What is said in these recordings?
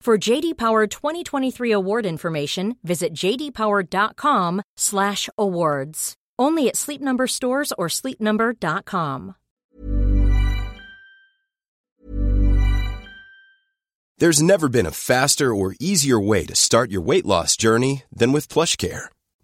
For JD Power 2023 award information, visit jdpower.com/awards. Only at Sleep Number stores or sleepnumber.com. There's never been a faster or easier way to start your weight loss journey than with PlushCare.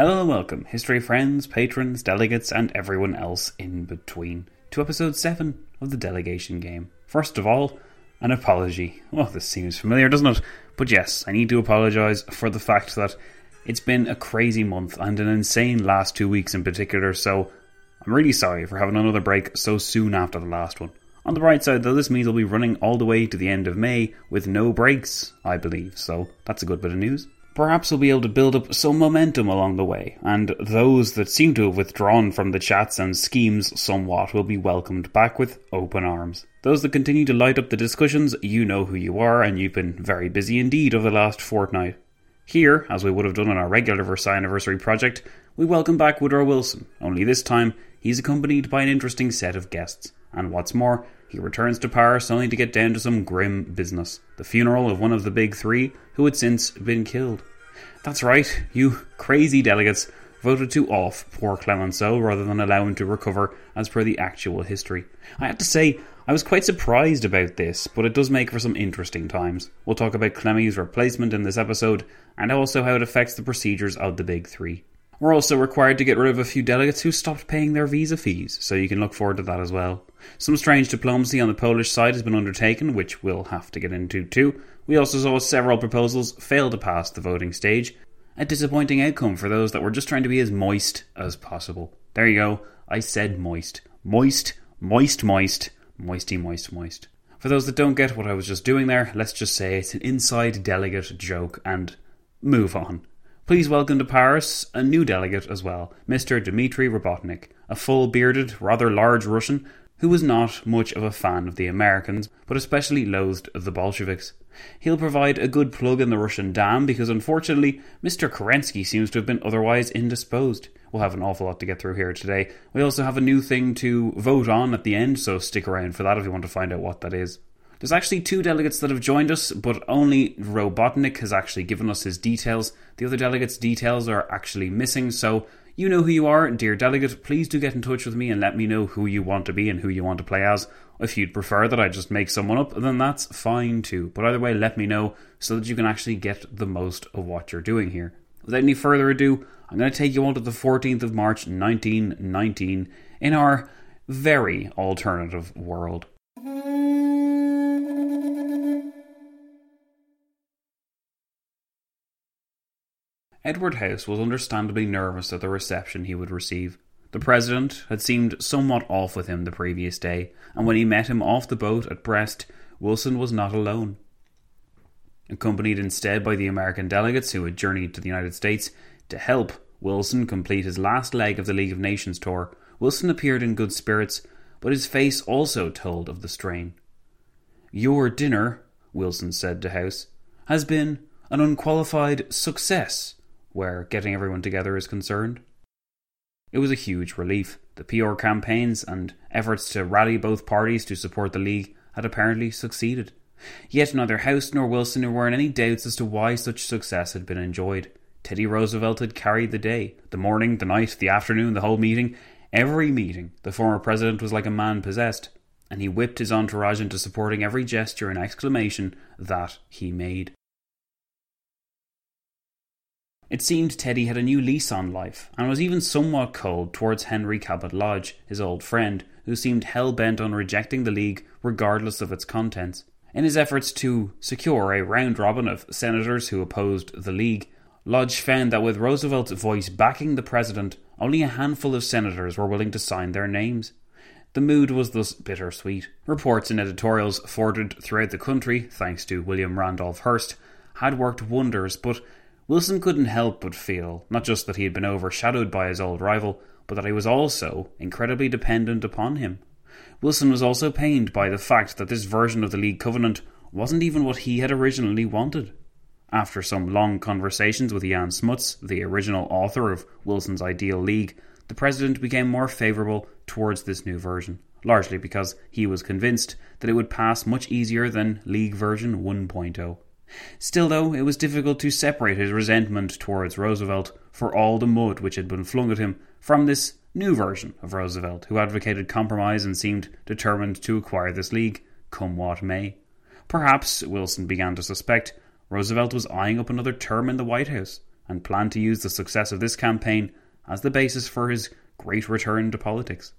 Hello and welcome, history friends, patrons, delegates, and everyone else in between, to episode 7 of the Delegation Game. First of all, an apology. Well, this seems familiar, doesn't it? But yes, I need to apologise for the fact that it's been a crazy month and an insane last two weeks in particular, so I'm really sorry for having another break so soon after the last one. On the bright side, though, this means I'll be running all the way to the end of May with no breaks, I believe, so that's a good bit of news perhaps we'll be able to build up some momentum along the way, and those that seem to have withdrawn from the chats and schemes somewhat will be welcomed back with open arms. Those that continue to light up the discussions, you know who you are, and you've been very busy indeed over the last fortnight. Here, as we would have done on our regular Versailles anniversary project, we welcome back Woodrow Wilson, only this time he's accompanied by an interesting set of guests. And what's more, he returns to Paris only to get down to some grim business the funeral of one of the big three who had since been killed. That's right, you crazy delegates voted to off poor Clemenceau rather than allow him to recover as per the actual history. I have to say, I was quite surprised about this, but it does make for some interesting times. We'll talk about Clemmy's replacement in this episode, and also how it affects the procedures of the Big Three. We're also required to get rid of a few delegates who stopped paying their visa fees, so you can look forward to that as well. Some strange diplomacy on the Polish side has been undertaken, which we'll have to get into too. We also saw several proposals fail to pass the voting stage. A disappointing outcome for those that were just trying to be as moist as possible. There you go, I said moist. Moist, moist, moist, moisty, moist, moist. For those that don't get what I was just doing there, let's just say it's an inside delegate joke and move on. Please welcome to Paris a new delegate as well, Mr. Dmitry Robotnik, a full bearded, rather large Russian who was not much of a fan of the Americans, but especially loathed of the Bolsheviks. He'll provide a good plug in the Russian dam because unfortunately Mr. Kerensky seems to have been otherwise indisposed. We'll have an awful lot to get through here today. We also have a new thing to vote on at the end, so stick around for that if you want to find out what that is. There's actually two delegates that have joined us, but only Robotnik has actually given us his details. The other delegates' details are actually missing, so you know who you are, dear delegate. Please do get in touch with me and let me know who you want to be and who you want to play as. If you'd prefer that I just make someone up, then that's fine too. But either way, let me know so that you can actually get the most of what you're doing here. Without any further ado, I'm going to take you on to the 14th of March 1919 in our very alternative world. Edward House was understandably nervous at the reception he would receive. The President had seemed somewhat off with him the previous day, and when he met him off the boat at Brest, Wilson was not alone. Accompanied instead by the American delegates who had journeyed to the United States to help Wilson complete his last leg of the League of Nations tour, Wilson appeared in good spirits, but his face also told of the strain. Your dinner, Wilson said to House, has been an unqualified success where getting everyone together is concerned. It was a huge relief. The PR campaigns and efforts to rally both parties to support the League had apparently succeeded. Yet neither House nor Wilson were in any doubts as to why such success had been enjoyed. Teddy Roosevelt had carried the day. The morning, the night, the afternoon, the whole meeting. Every meeting, the former president was like a man possessed, and he whipped his entourage into supporting every gesture and exclamation that he made. It seemed Teddy had a new lease on life, and was even somewhat cold towards Henry Cabot Lodge, his old friend, who seemed hell bent on rejecting the League regardless of its contents. In his efforts to secure a round robin of senators who opposed the League, Lodge found that with Roosevelt's voice backing the president, only a handful of senators were willing to sign their names. The mood was thus bittersweet. Reports and editorials forwarded throughout the country, thanks to William Randolph Hearst, had worked wonders, but Wilson couldn't help but feel not just that he had been overshadowed by his old rival, but that he was also incredibly dependent upon him. Wilson was also pained by the fact that this version of the League Covenant wasn't even what he had originally wanted. After some long conversations with Jan Smuts, the original author of Wilson's Ideal League, the president became more favourable towards this new version, largely because he was convinced that it would pass much easier than League version 1.0. Still, though, it was difficult to separate his resentment towards Roosevelt for all the mud which had been flung at him from this new version of Roosevelt, who advocated compromise and seemed determined to acquire this league, come what may. Perhaps, Wilson began to suspect, Roosevelt was eyeing up another term in the White House and planned to use the success of this campaign as the basis for his great return to politics.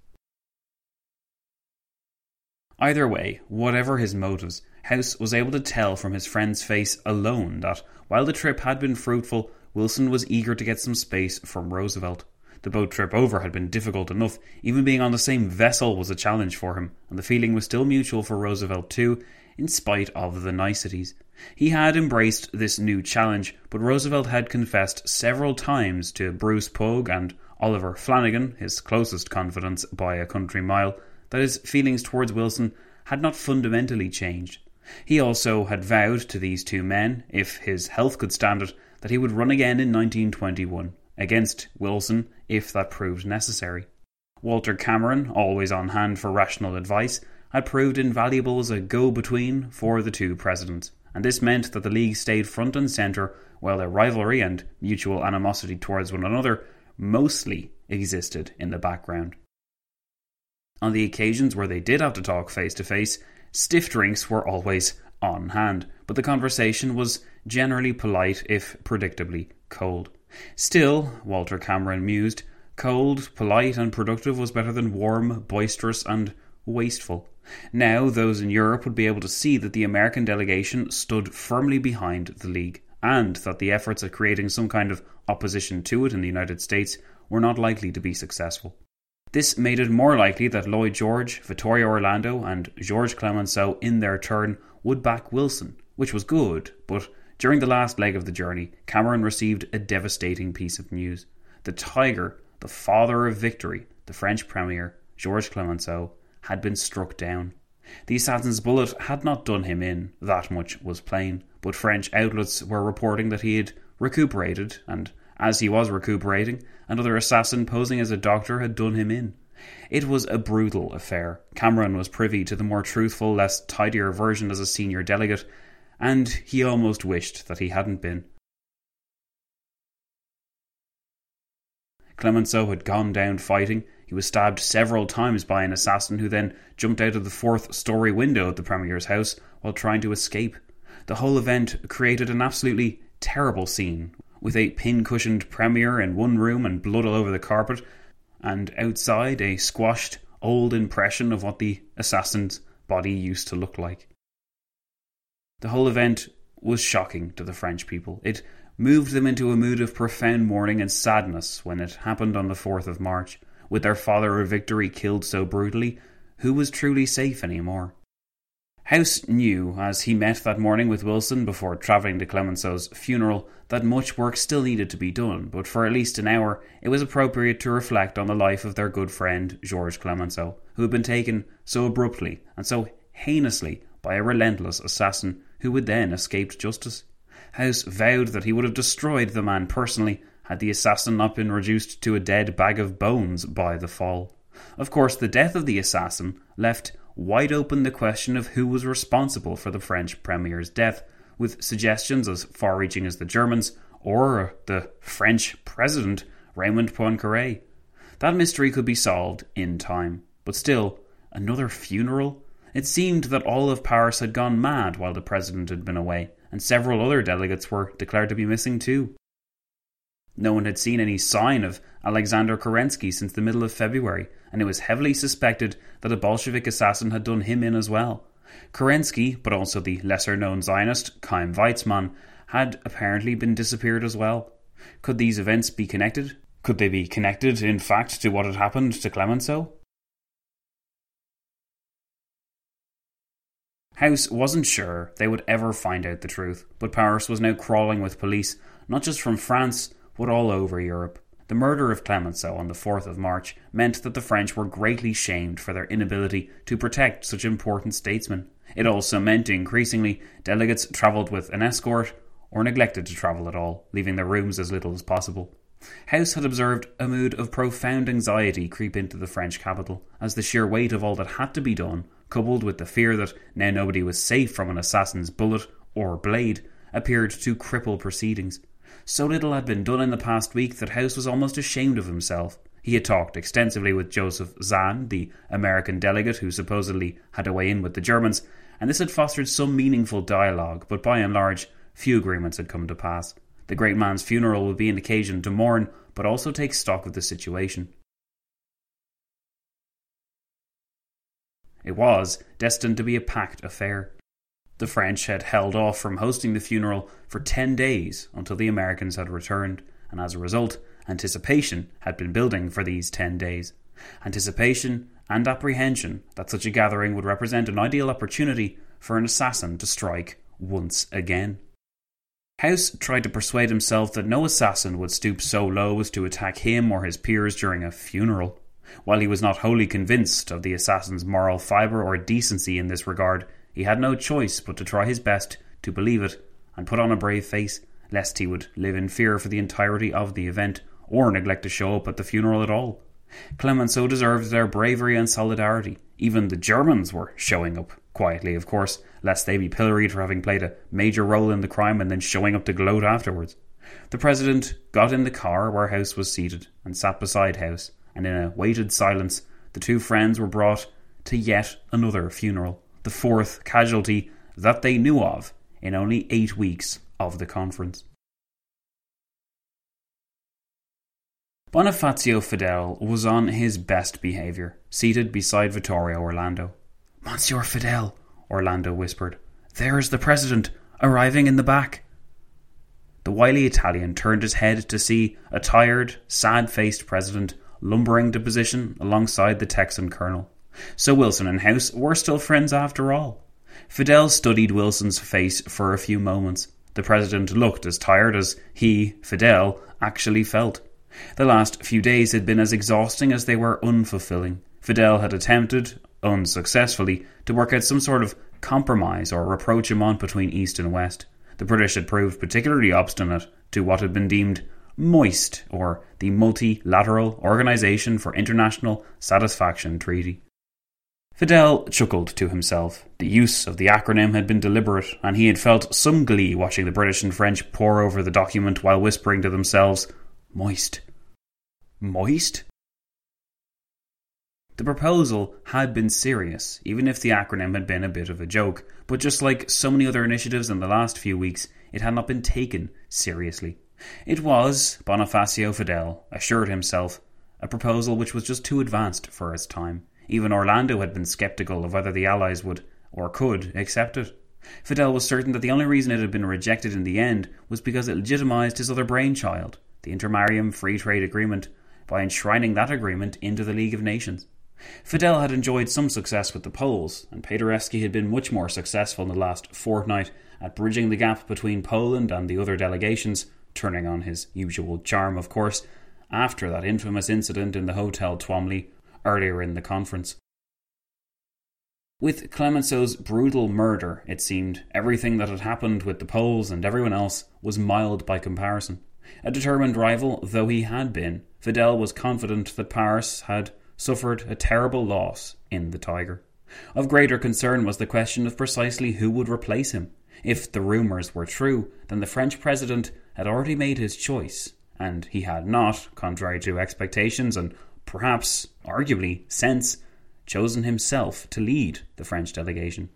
Either way, whatever his motives, House was able to tell from his friend's face alone that, while the trip had been fruitful, Wilson was eager to get some space from Roosevelt. The boat trip over had been difficult enough, even being on the same vessel was a challenge for him, and the feeling was still mutual for Roosevelt too, in spite of the niceties. He had embraced this new challenge, but Roosevelt had confessed several times to Bruce Pogue and Oliver Flanagan, his closest confidants by a country mile, that his feelings towards Wilson had not fundamentally changed. He also had vowed to these two men, if his health could stand it, that he would run again in 1921 against Wilson if that proved necessary. Walter Cameron, always on hand for rational advice, had proved invaluable as a go between for the two presidents, and this meant that the League stayed front and centre while their rivalry and mutual animosity towards one another mostly existed in the background. On the occasions where they did have to talk face to face, stiff drinks were always on hand, but the conversation was generally polite if predictably cold. Still, Walter Cameron mused, cold, polite, and productive was better than warm, boisterous, and wasteful. Now, those in Europe would be able to see that the American delegation stood firmly behind the League, and that the efforts at creating some kind of opposition to it in the United States were not likely to be successful. This made it more likely that Lloyd George, Vittorio Orlando, and George Clemenceau in their turn would back Wilson, which was good, but during the last leg of the journey, Cameron received a devastating piece of news. The Tiger, the father of victory, the French Premier, Georges Clemenceau, had been struck down. The assassin's bullet had not done him in, that much was plain, but French outlets were reporting that he had recuperated, and as he was recuperating, another assassin posing as a doctor had done him in. It was a brutal affair. Cameron was privy to the more truthful, less tidier version as a senior delegate, and he almost wished that he hadn't been. Clemenceau had gone down fighting. He was stabbed several times by an assassin who then jumped out of the fourth story window of the Premier's house while trying to escape. The whole event created an absolutely terrible scene, with a pin cushioned Premier in one room and blood all over the carpet, and outside a squashed, old impression of what the assassin's body used to look like. The whole event was shocking to the French people. It moved them into a mood of profound mourning and sadness when it happened on the 4th of March. With their father of victory killed so brutally, who was truly safe anymore? House knew, as he met that morning with Wilson before travelling to Clemenceau's funeral, that much work still needed to be done, but for at least an hour it was appropriate to reflect on the life of their good friend Georges Clemenceau, who had been taken so abruptly and so heinously by a relentless assassin who would then escape justice. House vowed that he would have destroyed the man personally had the assassin not been reduced to a dead bag of bones by the fall. Of course, the death of the assassin left wide open the question of who was responsible for the French premier's death, with suggestions as far reaching as the Germans or the French president, Raymond Poincaré. That mystery could be solved in time, but still, another funeral? It seemed that all of Paris had gone mad while the president had been away, and several other delegates were declared to be missing too. No one had seen any sign of Alexander Kerensky since the middle of February, and it was heavily suspected that a Bolshevik assassin had done him in as well. Kerensky, but also the lesser known Zionist, Chaim Weizmann, had apparently been disappeared as well. Could these events be connected? Could they be connected, in fact, to what had happened to Clemenceau? House wasn't sure they would ever find out the truth, but Paris was now crawling with police, not just from France, but all over Europe. The murder of Clemenceau on the 4th of March meant that the French were greatly shamed for their inability to protect such important statesmen. It also meant increasingly delegates travelled with an escort or neglected to travel at all, leaving their rooms as little as possible. House had observed a mood of profound anxiety creep into the French capital, as the sheer weight of all that had to be done coupled with the fear that now nobody was safe from an assassin's bullet or blade, appeared to cripple proceedings. So little had been done in the past week that House was almost ashamed of himself. He had talked extensively with Joseph Zahn, the American delegate who supposedly had a way in with the Germans, and this had fostered some meaningful dialogue, but by and large, few agreements had come to pass. The great man's funeral would be an occasion to mourn, but also take stock of the situation. It was destined to be a packed affair. The French had held off from hosting the funeral for 10 days until the Americans had returned, and as a result, anticipation had been building for these 10 days. Anticipation and apprehension that such a gathering would represent an ideal opportunity for an assassin to strike once again. House tried to persuade himself that no assassin would stoop so low as to attack him or his peers during a funeral. While he was not wholly convinced of the assassin's moral fibre or decency in this regard, he had no choice but to try his best to believe it and put on a brave face, lest he would live in fear for the entirety of the event, or neglect to show up at the funeral at all. Clemenceau deserved their bravery and solidarity. Even the Germans were showing up, quietly of course, lest they be pilloried for having played a major role in the crime and then showing up to gloat afterwards. The President got in the car where House was seated and sat beside House, and in a weighted silence, the two friends were brought to yet another funeral, the fourth casualty that they knew of in only eight weeks of the conference. Bonifacio Fidel was on his best behaviour, seated beside Vittorio Orlando. Monsieur Fidel, Orlando whispered, there is the President, arriving in the back. The wily Italian turned his head to see a tired, sad faced President lumbering to position alongside the Texan colonel. So Wilson and House were still friends after all. Fidel studied Wilson's face for a few moments. The president looked as tired as he, Fidel, actually felt. The last few days had been as exhausting as they were unfulfilling. Fidel had attempted, unsuccessfully, to work out some sort of compromise or rapprochement between East and West. The British had proved particularly obstinate to what had been deemed MOIST, or the Multilateral Organization for International Satisfaction Treaty. Fidel chuckled to himself. The use of the acronym had been deliberate, and he had felt some glee watching the British and French pore over the document while whispering to themselves, Moist. Moist? The proposal had been serious, even if the acronym had been a bit of a joke, but just like so many other initiatives in the last few weeks, it had not been taken seriously. It was, Bonifacio Fidel assured himself, a proposal which was just too advanced for its time. Even Orlando had been sceptical of whether the Allies would or could accept it. Fidel was certain that the only reason it had been rejected in the end was because it legitimized his other brainchild, the Intermarium Free Trade Agreement, by enshrining that agreement into the League of Nations. Fidel had enjoyed some success with the Poles, and Paderewski had been much more successful in the last fortnight at bridging the gap between Poland and the other delegations, turning on his usual charm, of course, after that infamous incident in the Hotel Twomley earlier in the conference. With Clemenceau's brutal murder, it seemed, everything that had happened with the Poles and everyone else was mild by comparison. A determined rival though he had been, Fidel was confident that Paris had suffered a terrible loss in the Tiger. Of greater concern was the question of precisely who would replace him. If the rumours were true, then the French president had already made his choice, and he had not, contrary to expectations and perhaps, arguably, sense, chosen himself to lead the French delegation.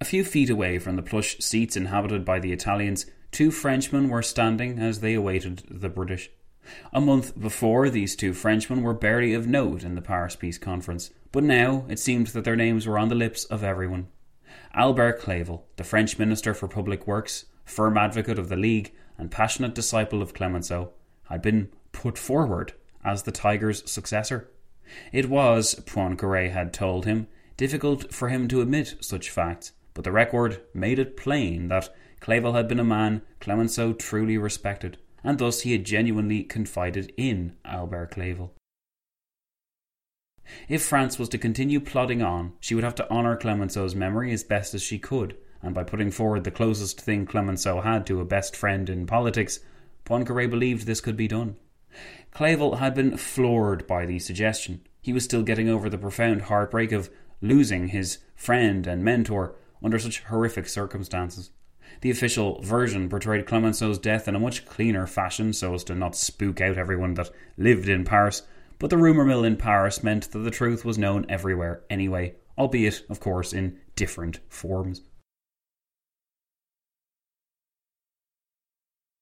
A few feet away from the plush seats inhabited by the Italians, two Frenchmen were standing as they awaited the British. A month before, these two Frenchmen were barely of note in the Paris Peace Conference, but now it seemed that their names were on the lips of everyone. Albert Clavel, the French Minister for Public Works, firm advocate of the League, and passionate disciple of Clemenceau, had been put forward as the Tiger's successor. It was, Poincaré had told him, difficult for him to admit such facts, but the record made it plain that Clavel had been a man Clemenceau truly respected, and thus he had genuinely confided in Albert Clavel. If France was to continue plodding on, she would have to honour Clemenceau's memory as best as she could, and by putting forward the closest thing Clemenceau had to a best friend in politics, Poincaré believed this could be done. Clavel had been floored by the suggestion. He was still getting over the profound heartbreak of losing his friend and mentor under such horrific circumstances. The official version portrayed Clemenceau's death in a much cleaner fashion so as to not spook out everyone that lived in Paris, but the rumour mill in Paris meant that the truth was known everywhere anyway, albeit, of course, in different forms.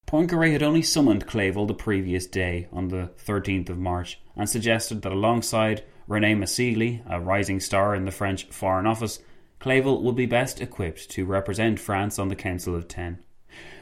Poincaré had only summoned Clavel the previous day, on the 13th of March, and suggested that alongside René Massigli, a rising star in the French Foreign Office, Clavel would be best equipped to represent France on the Council of Ten.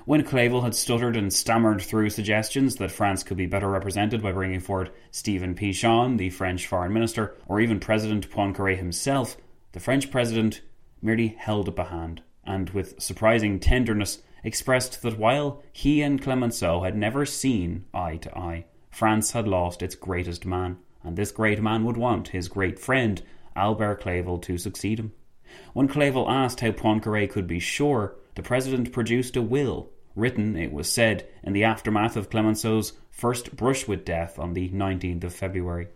When Clavel had stuttered and stammered through suggestions that France could be better represented by bringing forward Stephen Pichon, the French Foreign Minister, or even President Poincaré himself, the French President merely held up a hand, and with surprising tenderness expressed that while he and Clemenceau had never seen eye to eye, France had lost its greatest man, and this great man would want his great friend, Albert Clavel, to succeed him. When Clavel asked how Poincaré could be sure, the President produced a will, written, it was said, in the aftermath of Clemenceau's first brush with death on the 19th of February.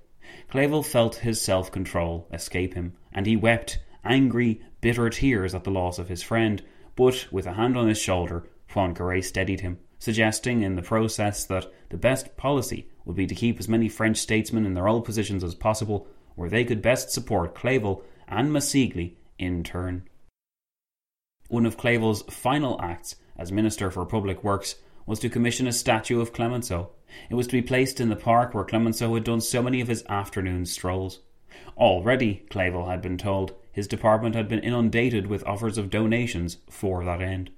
Clavel felt his self control escape him, and he wept angry, bitter tears at the loss of his friend, but with a hand on his shoulder, Poincaré steadied him, suggesting in the process that the best policy would be to keep as many French statesmen in their old positions as possible, where they could best support Clavel and Massigli in turn. One of Clavel's final acts as Minister for Public Works was to commission a statue of Clemenceau. It was to be placed in the park where Clemenceau had done so many of his afternoon strolls. Already, Clavel had been told, his department had been inundated with offers of donations for that end.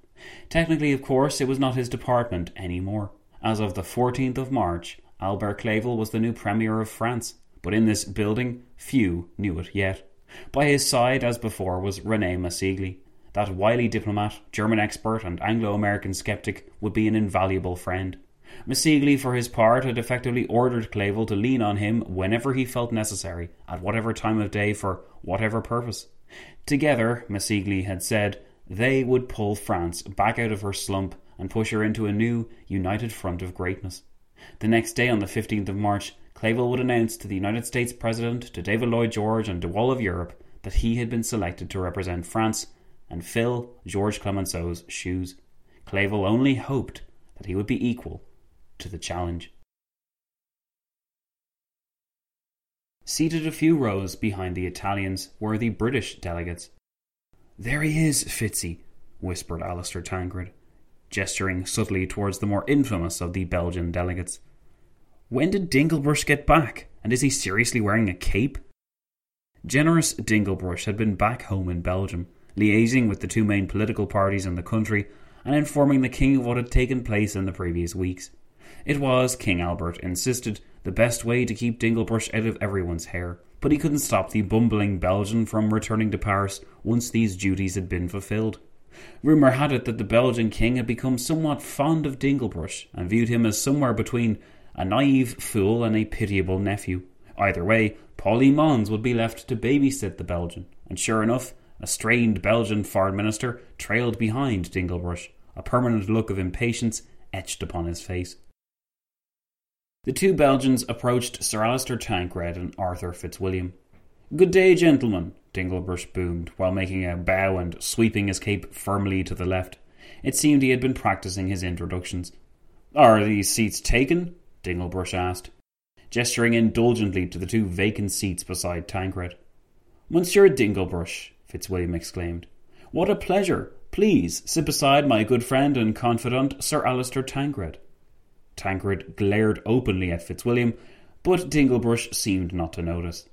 Technically, of course, it was not his department any more. As of the 14th of March, Albert Clavel was the new Premier of France, but in this building, few knew it yet. By his side, as before, was Rene Massigli. That wily diplomat, German expert, and Anglo American skeptic would be an invaluable friend. Massigli, for his part, had effectively ordered Clavel to lean on him whenever he felt necessary, at whatever time of day, for whatever purpose. Together, Massigli had said, they would pull France back out of her slump and push her into a new, united front of greatness. The next day, on the 15th of March, Clavel would announce to the United States President, to David Lloyd George, and to all of Europe that he had been selected to represent France and fill Georges Clemenceau's shoes. Clavel only hoped that he would be equal to the challenge. Seated a few rows behind the Italians were the British delegates. There he is, Fitzy, whispered Alistair Tancred, gesturing subtly towards the more infamous of the Belgian delegates. When did Dinglebrush get back, and is he seriously wearing a cape? Generous Dinglebrush had been back home in Belgium, liaising with the two main political parties in the country and informing the king of what had taken place in the previous weeks. It was, King Albert insisted, the best way to keep Dinglebrush out of everyone's hair, but he couldn't stop the bumbling Belgian from returning to Paris once these duties had been fulfilled. Rumour had it that the Belgian king had become somewhat fond of Dinglebrush and viewed him as somewhere between a naive fool and a pitiable nephew. Either way, Paulie Mons would be left to babysit the Belgian, and sure enough, a strained Belgian foreign minister trailed behind Dinglebrush, a permanent look of impatience etched upon his face. The two Belgians approached Sir Alister Tancred and Arthur Fitzwilliam. Good day, gentlemen, Dinglebrush boomed, while making a bow and sweeping his cape firmly to the left. It seemed he had been practicing his introductions. Are these seats taken? Dinglebrush asked, gesturing indulgently to the two vacant seats beside Tancred. Monsieur Dinglebrush, Fitzwilliam exclaimed. What a pleasure! Please sit beside my good friend and confidant, Sir Alister Tancred. Tancred glared openly at Fitzwilliam, but Dinglebrush seemed not to notice.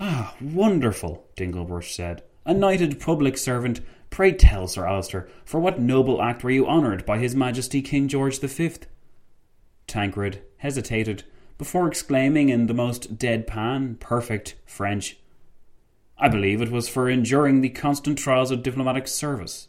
Ah, wonderful, Dinglebrush said. A knighted public servant. Pray tell, Sir Alister, for what noble act were you honoured by His Majesty King George the Fifth? Tancred hesitated before exclaiming in the most deadpan, perfect French, I believe it was for enduring the constant trials of diplomatic service.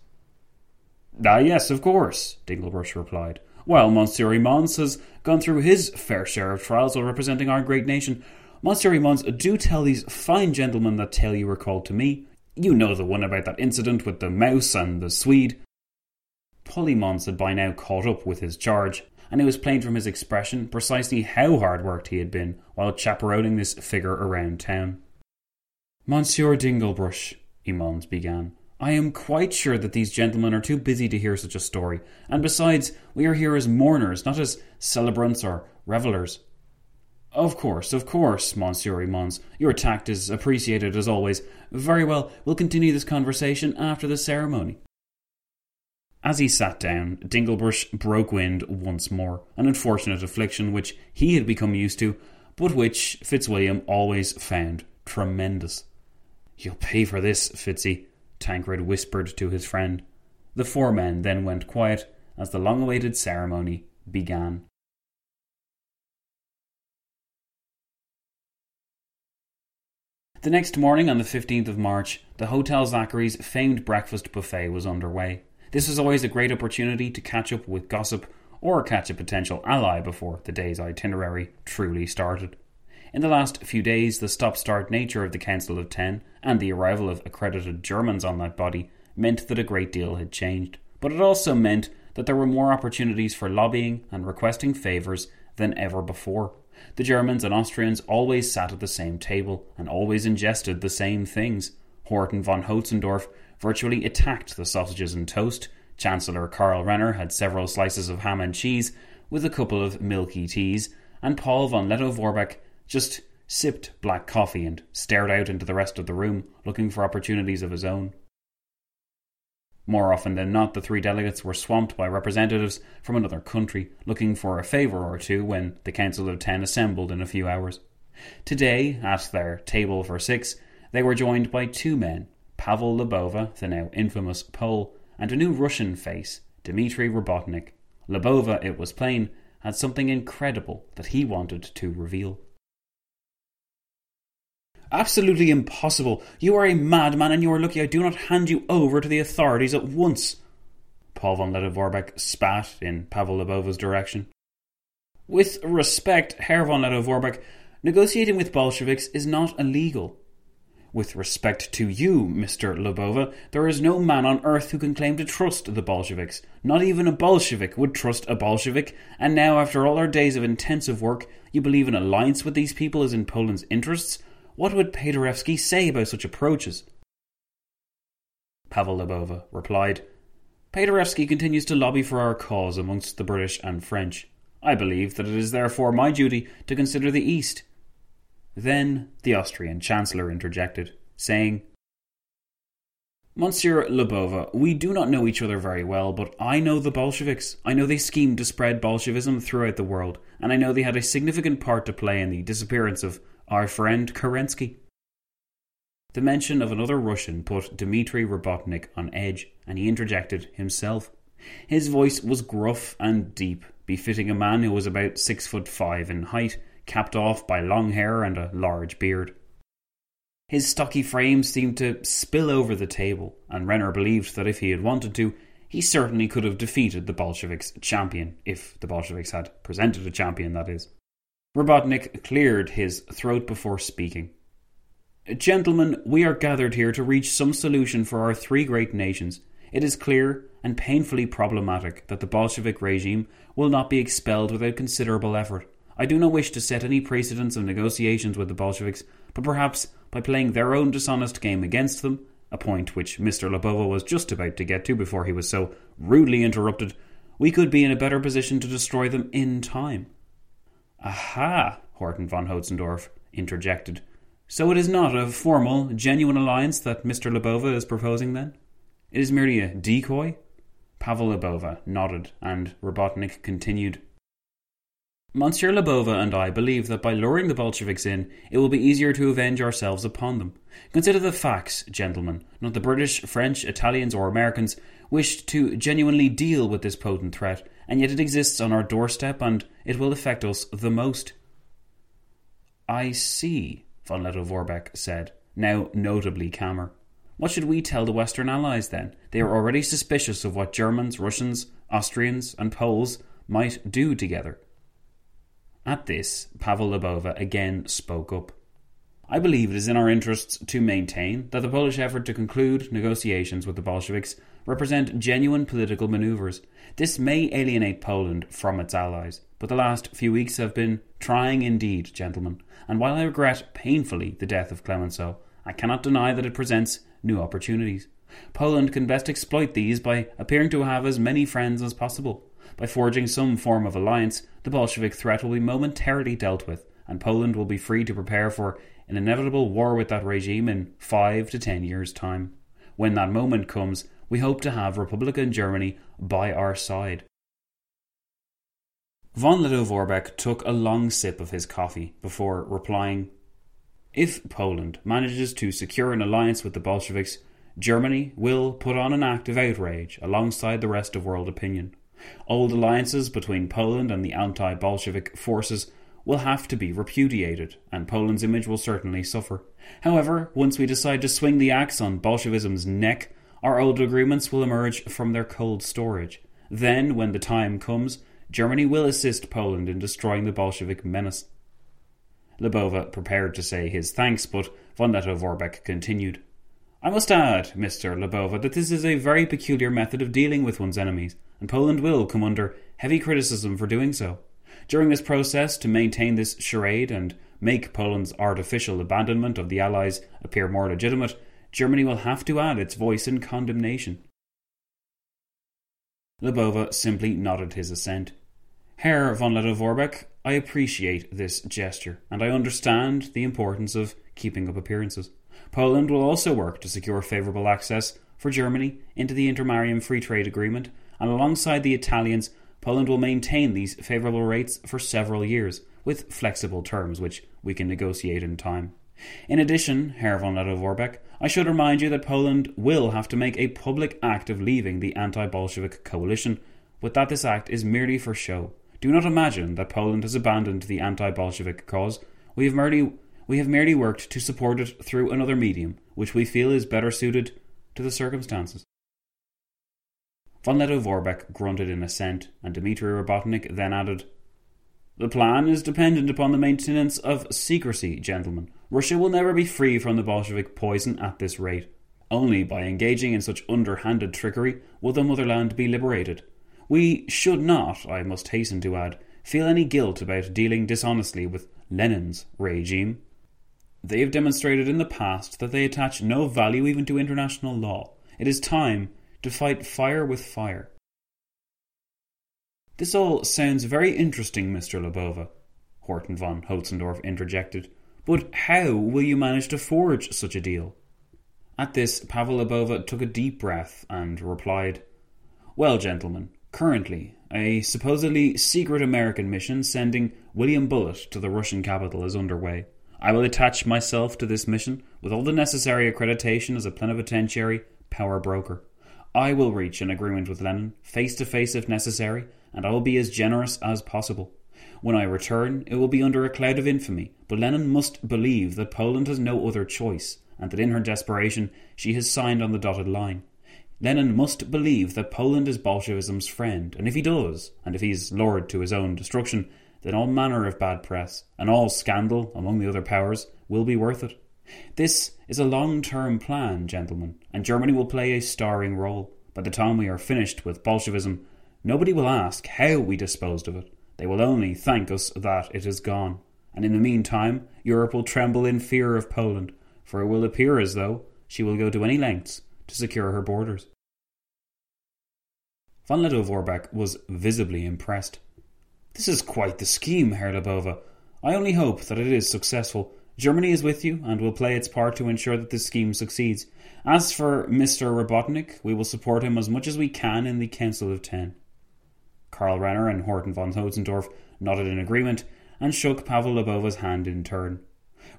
Ah, yes, of course, Dinglebrush replied while Monsieur Mons has gone through his fair share of trials while representing our great nation. Monsieur Mons, do tell these fine gentlemen that tale you recalled to me. You know the one about that incident with the mouse and the Swede. Paulie Mons had by now caught up with his charge, and it was plain from his expression precisely how hard worked he had been while chaperoning this figure around town. Monsieur Dinglebrush, Mons began, I am quite sure that these gentlemen are too busy to hear such a story, and besides, we are here as mourners, not as celebrants or revellers. Of course, of course, Monsieur Mons. Your tact is appreciated as always. Very well, we'll continue this conversation after the ceremony. As he sat down, Dinglebrush broke wind once more, an unfortunate affliction which he had become used to, but which Fitzwilliam always found tremendous. You'll pay for this, Fitzy, Tancred whispered to his friend. The four men then went quiet as the long awaited ceremony began. The next morning, on the 15th of March, the Hotel Zachary's famed breakfast buffet was underway. This was always a great opportunity to catch up with gossip or catch a potential ally before the day's itinerary truly started. In the last few days, the stop start nature of the Council of Ten and the arrival of accredited Germans on that body meant that a great deal had changed. But it also meant that there were more opportunities for lobbying and requesting favours than ever before. The Germans and Austrians always sat at the same table and always ingested the same things. Horton von Hotzendorf virtually attacked the sausages and toast. Chancellor Karl Renner had several slices of ham and cheese with a couple of milky teas, and Paul von Lettow-Vorbeck just sipped black coffee and stared out into the rest of the room, looking for opportunities of his own. More often than not, the three delegates were swamped by representatives from another country, looking for a favour or two when the Council of Ten assembled in a few hours. Today, at their table for six, they were joined by two men Pavel Lyubova, the now infamous Pole, and a new Russian face, Dmitry Robotnik. Lyubova, it was plain, had something incredible that he wanted to reveal. Absolutely impossible. You are a madman, and you are lucky I do not hand you over to the authorities at once. Paul von Lettow-Vorbeck spat in Pavel Lyubova's direction. With respect, Herr von Lettow-Vorbeck, negotiating with Bolsheviks is not illegal. With respect to you, Mr. Lyubova, there is no man on earth who can claim to trust the Bolsheviks. Not even a Bolshevik would trust a Bolshevik, and now, after all our days of intensive work, you believe an alliance with these people is in Poland's interests? What would Paderewski say about such approaches? Pavel Lyubova replied, Paderewski continues to lobby for our cause amongst the British and French. I believe that it is therefore my duty to consider the East. Then the Austrian Chancellor interjected, saying, Monsieur Lyubova, we do not know each other very well, but I know the Bolsheviks. I know they schemed to spread Bolshevism throughout the world, and I know they had a significant part to play in the disappearance of our friend Kerensky. The mention of another Russian put Dmitry Robotnik on edge, and he interjected himself. His voice was gruff and deep, befitting a man who was about six foot five in height, capped off by long hair and a large beard. His stocky frame seemed to spill over the table, and Renner believed that if he had wanted to, he certainly could have defeated the Bolsheviks' champion, if the Bolsheviks had presented a champion, that is. Robotnik cleared his throat before speaking. Gentlemen, we are gathered here to reach some solution for our three great nations. It is clear and painfully problematic that the Bolshevik regime will not be expelled without considerable effort. I do not wish to set any precedents of negotiations with the Bolsheviks, but perhaps by playing their own dishonest game against them, a point which Mr. Lyubova was just about to get to before he was so rudely interrupted, we could be in a better position to destroy them in time. Aha! Horton von Hotzendorf interjected. So it is not a formal, genuine alliance that Mr. Lyubova is proposing, then? It is merely a decoy? Pavel Lyubova nodded, and Robotnik continued. Monsieur Lyubova and I believe that by luring the Bolsheviks in, it will be easier to avenge ourselves upon them. Consider the facts, gentlemen. Not the British, French, Italians, or Americans wished to genuinely deal with this potent threat, and yet it exists on our doorstep and it will affect us the most. I see, von Lettow-Vorbeck said, now notably calmer. What should we tell the Western Allies then? They are already suspicious of what Germans, Russians, Austrians, and Poles might do together. At this, Pavel Lyubova again spoke up. I believe it is in our interests to maintain that the Polish effort to conclude negotiations with the Bolsheviks represent genuine political maneuvers. This may alienate Poland from its allies, but the last few weeks have been trying indeed, gentlemen, and while I regret painfully the death of Clemenceau, I cannot deny that it presents new opportunities. Poland can best exploit these by appearing to have as many friends as possible. By forging some form of alliance, the Bolshevik threat will be momentarily dealt with, and Poland will be free to prepare for an inevitable war with that regime in five to ten years' time. When that moment comes, we hope to have Republican Germany by our side. Von Lettow-Vorbeck took a long sip of his coffee before replying, If Poland manages to secure an alliance with the Bolsheviks, Germany will put on an act of outrage alongside the rest of world opinion. Old alliances between Poland and the anti Bolshevik forces will have to be repudiated, and Poland's image will certainly suffer. However, once we decide to swing the axe on Bolshevism's neck, our old agreements will emerge from their cold storage. Then, when the time comes, Germany will assist Poland in destroying the Bolshevik menace. Lyubova prepared to say his thanks, but von Lettow-Vorbeck continued. I must add, Mr. Lyubova, that this is a very peculiar method of dealing with one's enemies, and Poland will come under heavy criticism for doing so. During this process, to maintain this charade and make Poland's artificial abandonment of the Allies appear more legitimate, Germany will have to add its voice in condemnation. Lyubova simply nodded his assent. Herr von Lettow-Vorbeck, I appreciate this gesture, and I understand the importance of keeping up appearances. Poland will also work to secure favourable access for Germany into the Intermarium Free Trade Agreement, and alongside the Italians, Poland will maintain these favourable rates for several years, with flexible terms which we can negotiate in time. In addition, Herr von Lettow-Vorbeck, I should remind you that Poland will have to make a public act of leaving the anti Bolshevik coalition, but that this act is merely for show. Do not imagine that Poland has abandoned the anti Bolshevik cause. We have merely we have merely worked to support it through another medium, which we feel is better suited to the circumstances. Von Lettow-Vorbeck grunted in assent, and Dmitry Robotnik then added, The plan is dependent upon the maintenance of secrecy, gentlemen. Russia will never be free from the Bolshevik poison at this rate. Only by engaging in such underhanded trickery will the motherland be liberated. We should not, I must hasten to add, feel any guilt about dealing dishonestly with Lenin's regime. They have demonstrated in the past that they attach no value even to international law. It is time to fight fire with fire. This all sounds very interesting, Mr. Lyubova, Horton von Hotzendorf interjected. But how will you manage to forge such a deal? At this, Pavel Lyubova took a deep breath and replied, Well, gentlemen, currently, a supposedly secret American mission sending William Bullitt to the Russian capital is underway. I will attach myself to this mission with all the necessary accreditation as a plenipotentiary power broker. I will reach an agreement with Lenin, face to face if necessary, and I will be as generous as possible. When I return, it will be under a cloud of infamy, but Lenin must believe that Poland has no other choice, and that in her desperation she has signed on the dotted line. Lenin must believe that Poland is Bolshevism's friend, and if he does, and if he is lured to his own destruction, then all manner of bad press, and all scandal among the other powers, will be worth it. This is a long term plan, gentlemen, and Germany will play a starring role. By the time we are finished with Bolshevism, nobody will ask how we disposed of it. They will only thank us that it is gone. And in the meantime, Europe will tremble in fear of Poland, for it will appear as though she will go to any lengths to secure her borders. Von Lettow-Vorbeck was visibly impressed. This is quite the scheme, Herr Lyubova. I only hope that it is successful, Germany is with you and will play its part to ensure that this scheme succeeds. As for Mr. Robotnik, we will support him as much as we can in the Council of Ten. Karl Renner and Horton von Hotzendorf nodded in agreement and shook Pavel Lyubova's hand in turn.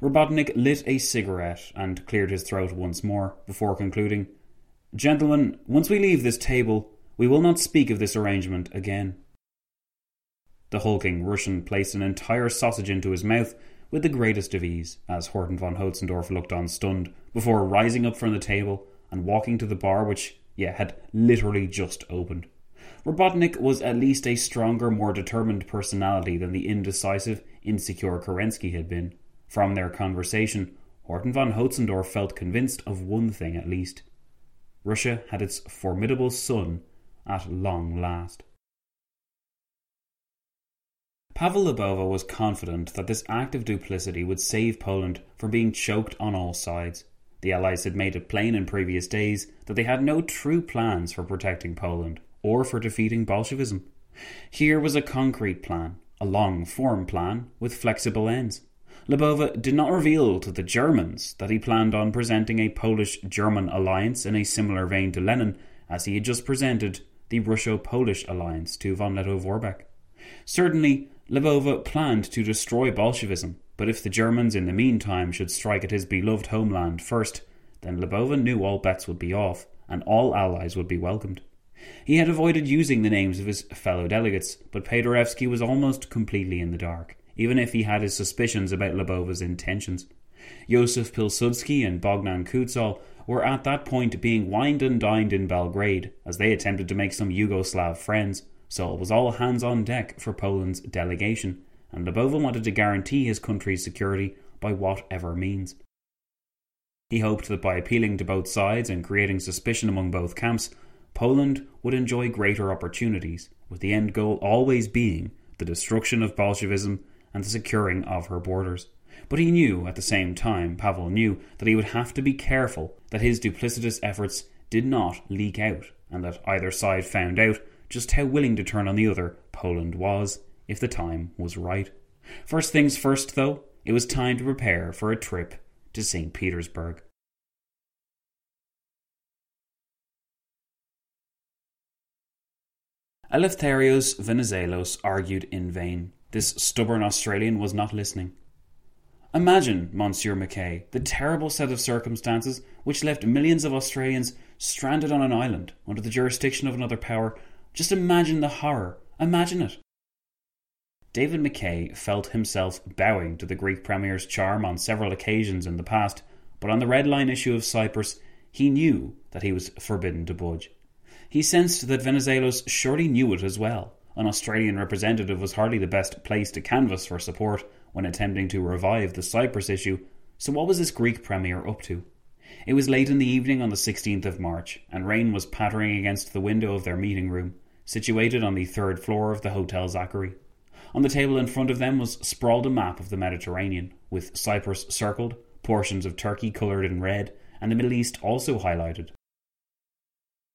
Robotnik lit a cigarette and cleared his throat once more before concluding, Gentlemen, once we leave this table, we will not speak of this arrangement again. The hulking Russian placed an entire sausage into his mouth with the greatest of ease, as Horton von Hotzendorf looked on stunned, before rising up from the table and walking to the bar which, yeah, had literally just opened. Robotnik was at least a stronger, more determined personality than the indecisive, insecure Kerensky had been. From their conversation, Horton von Hotzendorf felt convinced of one thing at least. Russia had its formidable son at long last. Pavel Lyubova was confident that this act of duplicity would save Poland from being choked on all sides. The Allies had made it plain in previous days that they had no true plans for protecting Poland or for defeating Bolshevism. Here was a concrete plan, a long form plan with flexible ends. Lyubova did not reveal to the Germans that he planned on presenting a Polish German alliance in a similar vein to Lenin as he had just presented the Russo Polish alliance to von Lettow-Vorbeck. Certainly, Lyubova planned to destroy Bolshevism, but if the Germans in the meantime should strike at his beloved homeland first, then Lyubova knew all bets would be off, and all allies would be welcomed. He had avoided using the names of his fellow delegates, but Paderewski was almost completely in the dark, even if he had his suspicions about Lyubova's intentions. Josef Pilsudski and Bogdan Kutzal were at that point being wined and dined in Belgrade as they attempted to make some Yugoslav friends so it was all hands on deck for Poland's delegation, and Lyubova wanted to guarantee his country's security by whatever means. He hoped that by appealing to both sides and creating suspicion among both camps, Poland would enjoy greater opportunities, with the end goal always being the destruction of Bolshevism and the securing of her borders. But he knew, at the same time, Pavel knew, that he would have to be careful that his duplicitous efforts did not leak out, and that either side found out just how willing to turn on the other Poland was, if the time was right. First things first, though, it was time to prepare for a trip to St. Petersburg. Eleftherios Venizelos argued in vain. This stubborn Australian was not listening. Imagine, Monsieur Mackay, the terrible set of circumstances which left millions of Australians stranded on an island under the jurisdiction of another power just imagine the horror. Imagine it. David Mackay felt himself bowing to the Greek Premier's charm on several occasions in the past, but on the red line issue of Cyprus, he knew that he was forbidden to budge. He sensed that Venizelos surely knew it as well. An Australian representative was hardly the best place to canvass for support when attempting to revive the Cyprus issue, so what was this Greek Premier up to? It was late in the evening on the 16th of March, and rain was pattering against the window of their meeting room, situated on the third floor of the Hotel Zachary. On the table in front of them was sprawled a map of the Mediterranean, with Cyprus circled, portions of Turkey coloured in red, and the Middle East also highlighted.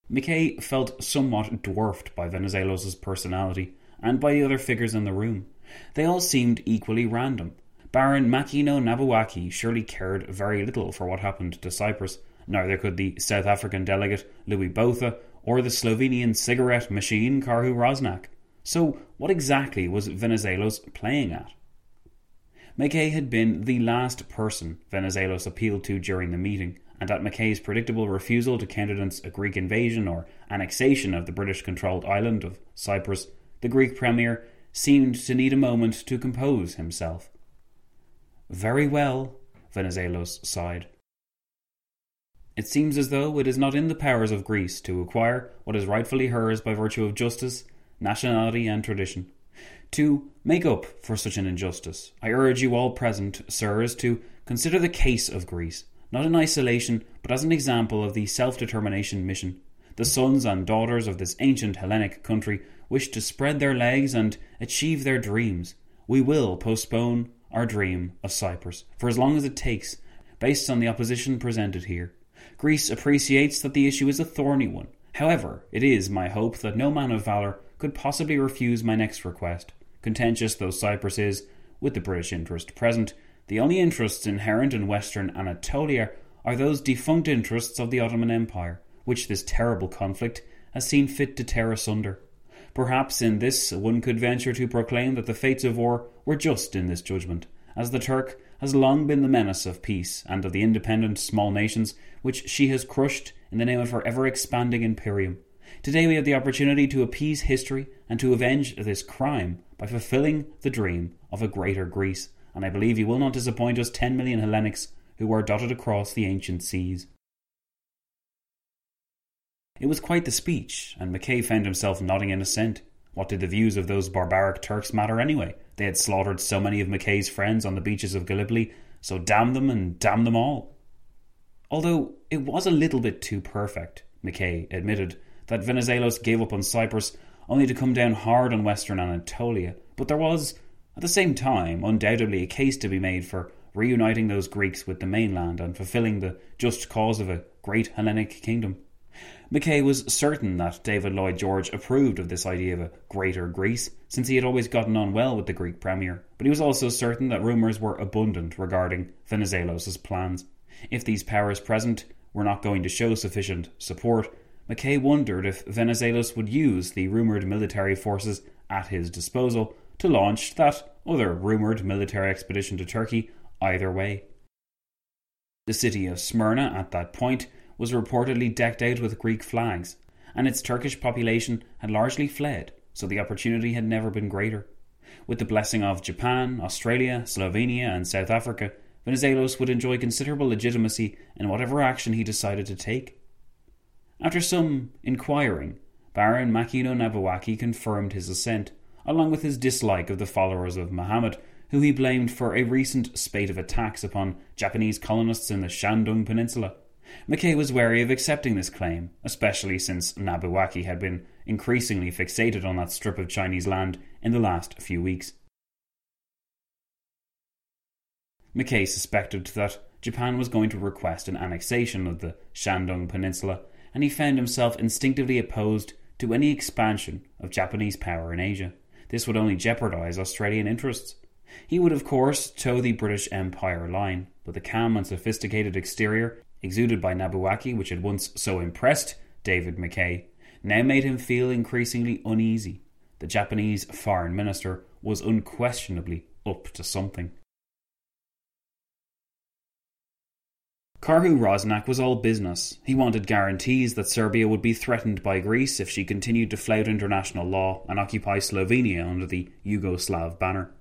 Mackay felt somewhat dwarfed by Venizelos' personality and by the other figures in the room. They all seemed equally random. Baron Makino Nobuaki surely cared very little for what happened to Cyprus. Neither could the South African delegate Louis Botha or the Slovenian cigarette machine Karhu Rosnak. So, what exactly was Venizelos playing at? Mackay had been the last person Venizelos appealed to during the meeting, and at Mackay's predictable refusal to countenance a Greek invasion or annexation of the British controlled island of Cyprus, the Greek premier seemed to need a moment to compose himself. Very well, Venizelos sighed. It seems as though it is not in the powers of Greece to acquire what is rightfully hers by virtue of justice, nationality, and tradition. To make up for such an injustice, I urge you all present, sirs, to consider the case of Greece not in isolation, but as an example of the self determination mission. The sons and daughters of this ancient Hellenic country wish to spread their legs and achieve their dreams. We will postpone our dream of Cyprus for as long as it takes, based on the opposition presented here. Greece appreciates that the issue is a thorny one. However, it is my hope that no man of valour could possibly refuse my next request. Contentious though Cyprus is, with the British interest present, the only interests inherent in Western Anatolia are those defunct interests of the Ottoman Empire, which this terrible conflict has seen fit to tear asunder. Perhaps in this one could venture to proclaim that the fates of war were just in this judgment, as the Turk has long been the menace of peace and of the independent small nations which she has crushed in the name of her ever expanding imperium. Today we have the opportunity to appease history and to avenge this crime by fulfilling the dream of a greater Greece, and I believe you will not disappoint us 10 million Hellenics who are dotted across the ancient seas. It was quite the speech, and Mackay found himself nodding in assent. What did the views of those barbaric Turks matter anyway? They had slaughtered so many of Mackay's friends on the beaches of Gallipoli, so damn them and damn them all. Although it was a little bit too perfect, Mackay admitted that Venizelos gave up on Cyprus only to come down hard on western Anatolia, but there was at the same time, undoubtedly a case to be made for reuniting those Greeks with the mainland and fulfilling the just cause of a great Hellenic kingdom. Mackay was certain that David Lloyd George approved of this idea of a greater Greece, since he had always gotten on well with the Greek premier, but he was also certain that rumours were abundant regarding Venizelos' plans. If these powers present were not going to show sufficient support, Mackay wondered if Venizelos would use the rumoured military forces at his disposal to launch that other rumoured military expedition to Turkey either way. The city of Smyrna at that point was reportedly decked out with Greek flags, and its Turkish population had largely fled, so the opportunity had never been greater. With the blessing of Japan, Australia, Slovenia, and South Africa, Venizelos would enjoy considerable legitimacy in whatever action he decided to take. After some inquiring, Baron Makino Nobuaki confirmed his assent, along with his dislike of the followers of Muhammad, who he blamed for a recent spate of attacks upon Japanese colonists in the Shandong Peninsula. Mackay was wary of accepting this claim, especially since Nobuaki had been increasingly fixated on that strip of Chinese land in the last few weeks. Mackay suspected that Japan was going to request an annexation of the Shandong Peninsula, and he found himself instinctively opposed to any expansion of Japanese power in Asia. This would only jeopardise Australian interests. He would, of course, toe the British Empire line, but the calm and sophisticated exterior exuded by Nobuaki, which had once so impressed David Mackay, now made him feel increasingly uneasy. The Japanese foreign minister was unquestionably up to something. Karhu Rosnak was all business. He wanted guarantees that Serbia would be threatened by Greece if she continued to flout international law and occupy Slovenia under the Yugoslav banner.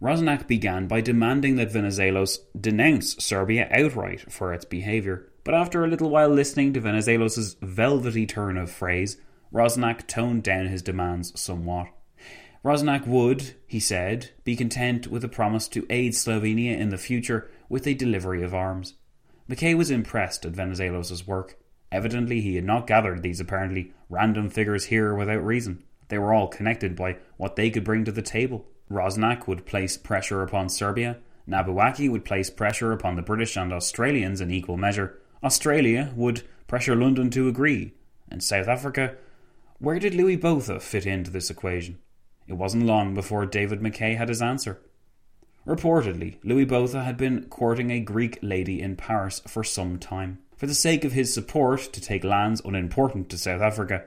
Rosnak began by demanding that Venizelos denounce Serbia outright for its behaviour, but after a little while listening to Venizelos' velvety turn of phrase, Rosnak toned down his demands somewhat. Rosnak would, he said, be content with a promise to aid Slovenia in the future with a delivery of arms. Mackay was impressed at Venizelos' work. Evidently, he had not gathered these apparently random figures here without reason. They were all connected by what they could bring to the table. Rosnak would place pressure upon Serbia. Nobuaki would place pressure upon the British and Australians in equal measure. Australia would pressure London to agree. And South Africa, where did Louis Botha fit into this equation? It wasn't long before David Mackay had his answer. Reportedly, Louis Botha had been courting a Greek lady in Paris for some time. For the sake of his support to take lands unimportant to South Africa,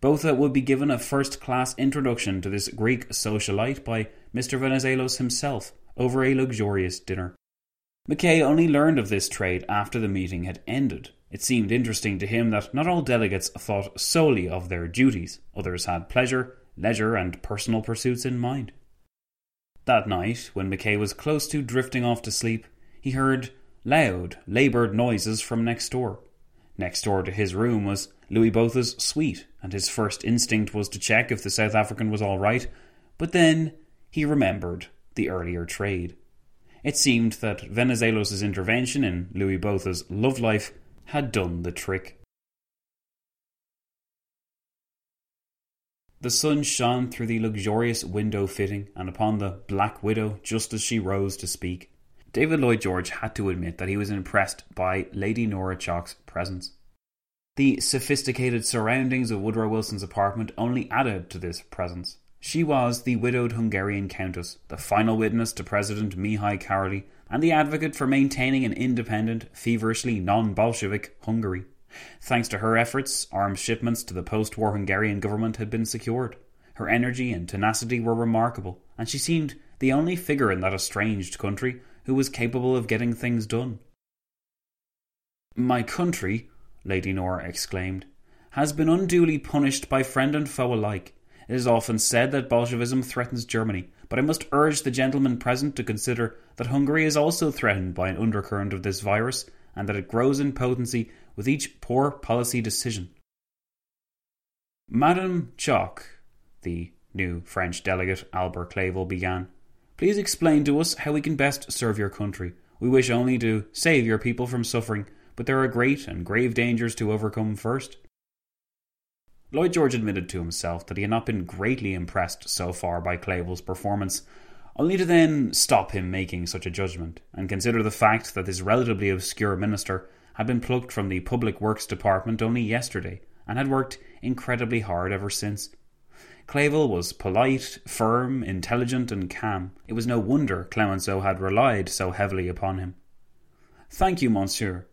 Botha would be given a first class introduction to this Greek socialite by Mr. Venizelos himself over a luxurious dinner. Mackay only learned of this trade after the meeting had ended. It seemed interesting to him that not all delegates thought solely of their duties, others had pleasure, leisure, and personal pursuits in mind. That night, when Mackay was close to drifting off to sleep, he heard loud, laboured noises from next door. Next door to his room was Louis Botha's suite, and his first instinct was to check if the South African was all right, but then he remembered the earlier trade. It seemed that Venizelos' intervention in Louis Botha's love life had done the trick. The sun shone through the luxurious window fitting and upon the Black Widow just as she rose to speak. David Lloyd George had to admit that he was impressed by Lady Nora Chalk's presence. The sophisticated surroundings of Woodrow Wilson's apartment only added to this presence. She was the widowed Hungarian countess, the final witness to President Mihai Károlyi, and the advocate for maintaining an independent, feverishly non Bolshevik Hungary. Thanks to her efforts, arms shipments to the post war Hungarian government had been secured. Her energy and tenacity were remarkable, and she seemed the only figure in that estranged country who was capable of getting things done. My country, Lady Nora exclaimed, has been unduly punished by friend and foe alike. It is often said that Bolshevism threatens Germany, but I must urge the gentlemen present to consider that Hungary is also threatened by an undercurrent of this virus, and that it grows in potency with each poor policy decision. Madame Chock, the new French delegate Albert Clavel began, please explain to us how we can best serve your country. We wish only to save your people from suffering, but there are great and grave dangers to overcome first. Lloyd George admitted to himself that he had not been greatly impressed so far by Clavel's performance, only to then stop him making such a judgment and consider the fact that this relatively obscure minister had been plucked from the Public Works Department only yesterday and had worked incredibly hard ever since. Clavel was polite, firm, intelligent, and calm. It was no wonder Clemenceau had relied so heavily upon him. Thank you, monsieur,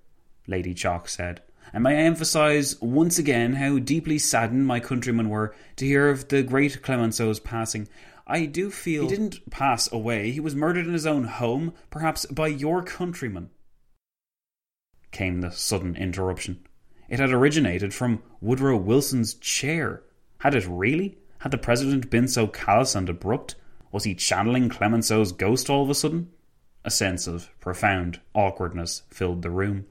Lady Chock said and may I emphasize once again how deeply saddened my countrymen were to hear of the great Clemenceau's passing. I do feel he didn't pass away, he was murdered in his own home, perhaps by your countrymen. Came the sudden interruption. It had originated from Woodrow Wilson's chair. Had it really? Had the president been so callous and abrupt? Was he channeling Clemenceau's ghost all of a sudden? A sense of profound awkwardness filled the room.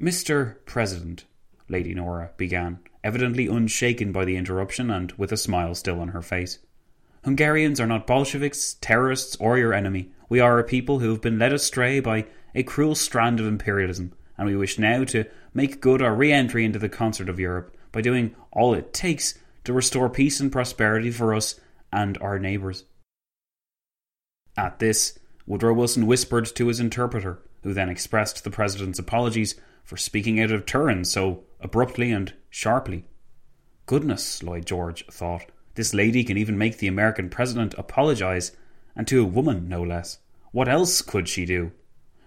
Mr. President, Lady Nora began, evidently unshaken by the interruption and with a smile still on her face. Hungarians are not Bolsheviks, terrorists, or your enemy. We are a people who have been led astray by a cruel strand of imperialism, and we wish now to make good our re entry into the concert of Europe by doing all it takes to restore peace and prosperity for us and our neighbours. At this, Woodrow Wilson whispered to his interpreter, who then expressed the President's apologies for speaking out of turn so abruptly and sharply. Goodness, Lloyd George thought, this lady can even make the American president apologize, and to a woman, no less. What else could she do?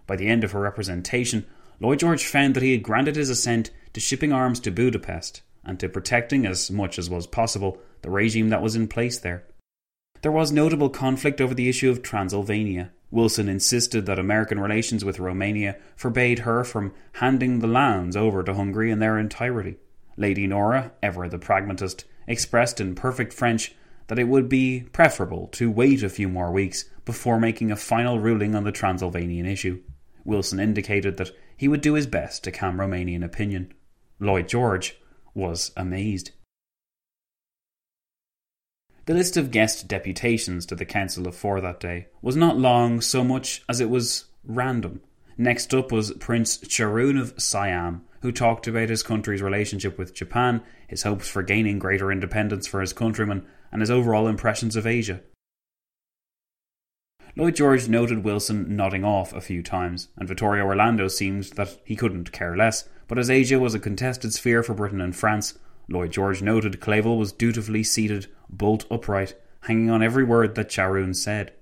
By the end of her representation, Lloyd George found that he had granted his assent to shipping arms to Budapest and to protecting as much as was possible the regime that was in place there. There was notable conflict over the issue of Transylvania. Wilson insisted that American relations with Romania forbade her from handing the lands over to Hungary in their entirety. Lady Nora, ever the pragmatist, expressed in perfect French that it would be preferable to wait a few more weeks before making a final ruling on the Transylvanian issue. Wilson indicated that he would do his best to calm Romanian opinion. Lloyd George was amazed. The list of guest deputations to the Council of Four that day was not long so much as it was random. Next up was Prince Charoon of Siam, who talked about his country's relationship with Japan, his hopes for gaining greater independence for his countrymen, and his overall impressions of Asia. Lloyd George noted Wilson nodding off a few times, and Vittorio Orlando seemed that he couldn't care less, but as Asia was a contested sphere for Britain and France, Lloyd George noted Clavel was dutifully seated, bolt upright, hanging on every word that Charoon said.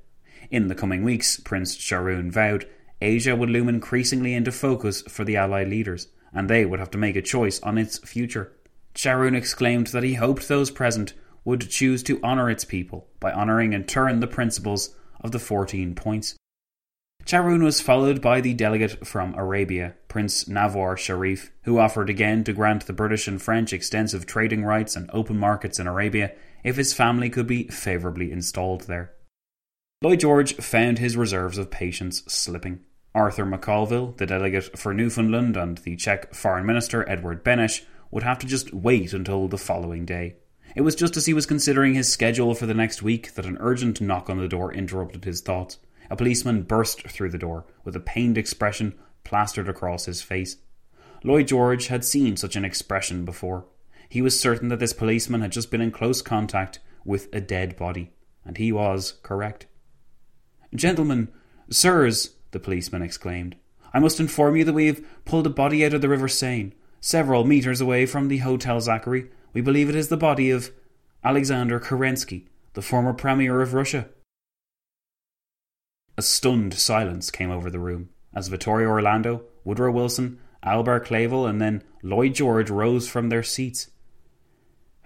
In the coming weeks, Prince Charoon vowed, Asia would loom increasingly into focus for the Allied leaders, and they would have to make a choice on its future. Charoon exclaimed that he hoped those present would choose to honour its people by honouring in turn the principles of the 14 points. Charoon was followed by the delegate from Arabia, Prince Nawar Sharif, who offered again to grant the British and French extensive trading rights and open markets in Arabia if his family could be favourably installed there. Lloyd George found his reserves of patience slipping. Arthur McCalville, the delegate for Newfoundland, and the Czech Foreign Minister Edward Beneš would have to just wait until the following day. It was just as he was considering his schedule for the next week that an urgent knock on the door interrupted his thoughts. A policeman burst through the door, with a pained expression plastered across his face. Lloyd George had seen such an expression before. He was certain that this policeman had just been in close contact with a dead body, and he was correct. Gentlemen, sirs, the policeman exclaimed, I must inform you that we have pulled a body out of the River Seine, several metres away from the Hotel Zachary. We believe it is the body of Alexander Kerensky, the former Premier of Russia. A stunned silence came over the room as Vittorio Orlando, Woodrow Wilson, Albert Clavel, and then Lloyd George rose from their seats.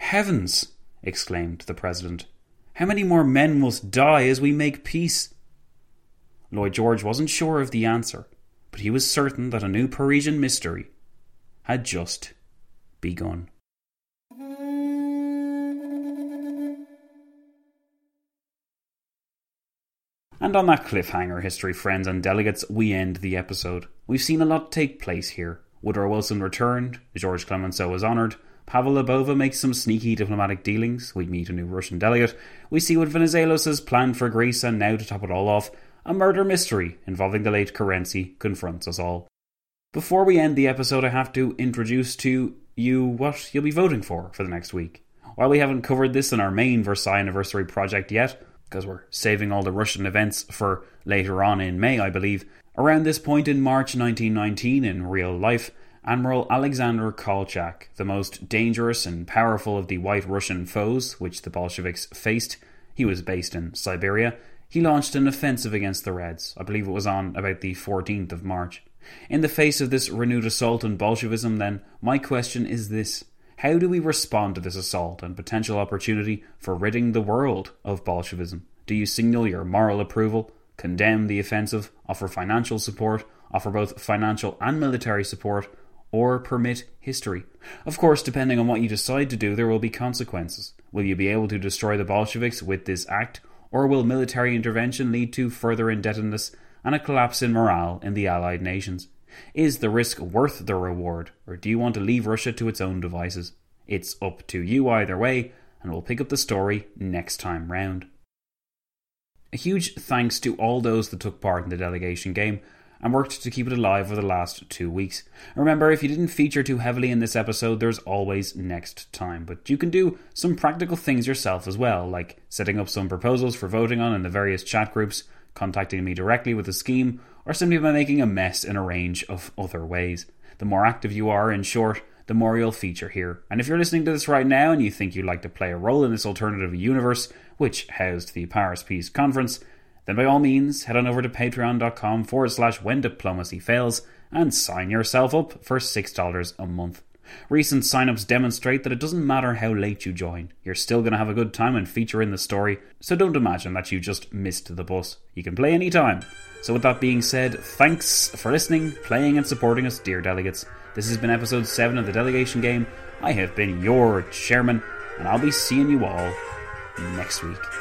Heavens! exclaimed the President. How many more men must die as we make peace? Lloyd George wasn't sure of the answer, but he was certain that a new Parisian mystery had just begun. And on that cliffhanger, history friends and delegates, we end the episode. We've seen a lot take place here. Woodrow Wilson returned, George Clemenceau was honoured, Pavel Lyubova makes some sneaky diplomatic dealings, we meet a new Russian delegate, we see what Venizelos has planned for Greece, and now to top it all off, a murder mystery involving the late Kerensky confronts us all. Before we end the episode, I have to introduce to you what you'll be voting for for the next week. While we haven't covered this in our main Versailles anniversary project yet, because we're saving all the Russian events for later on in May, I believe. Around this point in March 1919, in real life, Admiral Alexander Kolchak, the most dangerous and powerful of the White Russian foes which the Bolsheviks faced, he was based in Siberia, he launched an offensive against the Reds. I believe it was on about the 14th of March. In the face of this renewed assault on Bolshevism, then, my question is this how do we respond to this assault and potential opportunity for ridding the world of Bolshevism? Do you signal your moral approval, condemn the offensive, offer financial support, offer both financial and military support, or permit history? Of course, depending on what you decide to do, there will be consequences. Will you be able to destroy the Bolsheviks with this act, or will military intervention lead to further indebtedness and a collapse in morale in the Allied nations? Is the risk worth the reward, or do you want to leave Russia to its own devices? It's up to you either way, and we'll pick up the story next time round. A huge thanks to all those that took part in the delegation game and worked to keep it alive for the last two weeks. Remember, if you didn't feature too heavily in this episode, there's always next time. But you can do some practical things yourself as well, like setting up some proposals for voting on in the various chat groups, contacting me directly with a scheme, or simply by making a mess in a range of other ways. The more active you are, in short, the more you'll feature here. And if you're listening to this right now and you think you'd like to play a role in this alternative universe, which housed the Paris Peace Conference, then by all means head on over to patreon.com forward slash when diplomacy fails and sign yourself up for $6 a month. Recent signups demonstrate that it doesn't matter how late you join, you're still going to have a good time and feature in the story, so don't imagine that you just missed the bus. You can play anytime. So, with that being said, thanks for listening, playing, and supporting us, dear delegates. This has been episode 7 of the delegation game. I have been your chairman, and I'll be seeing you all next week.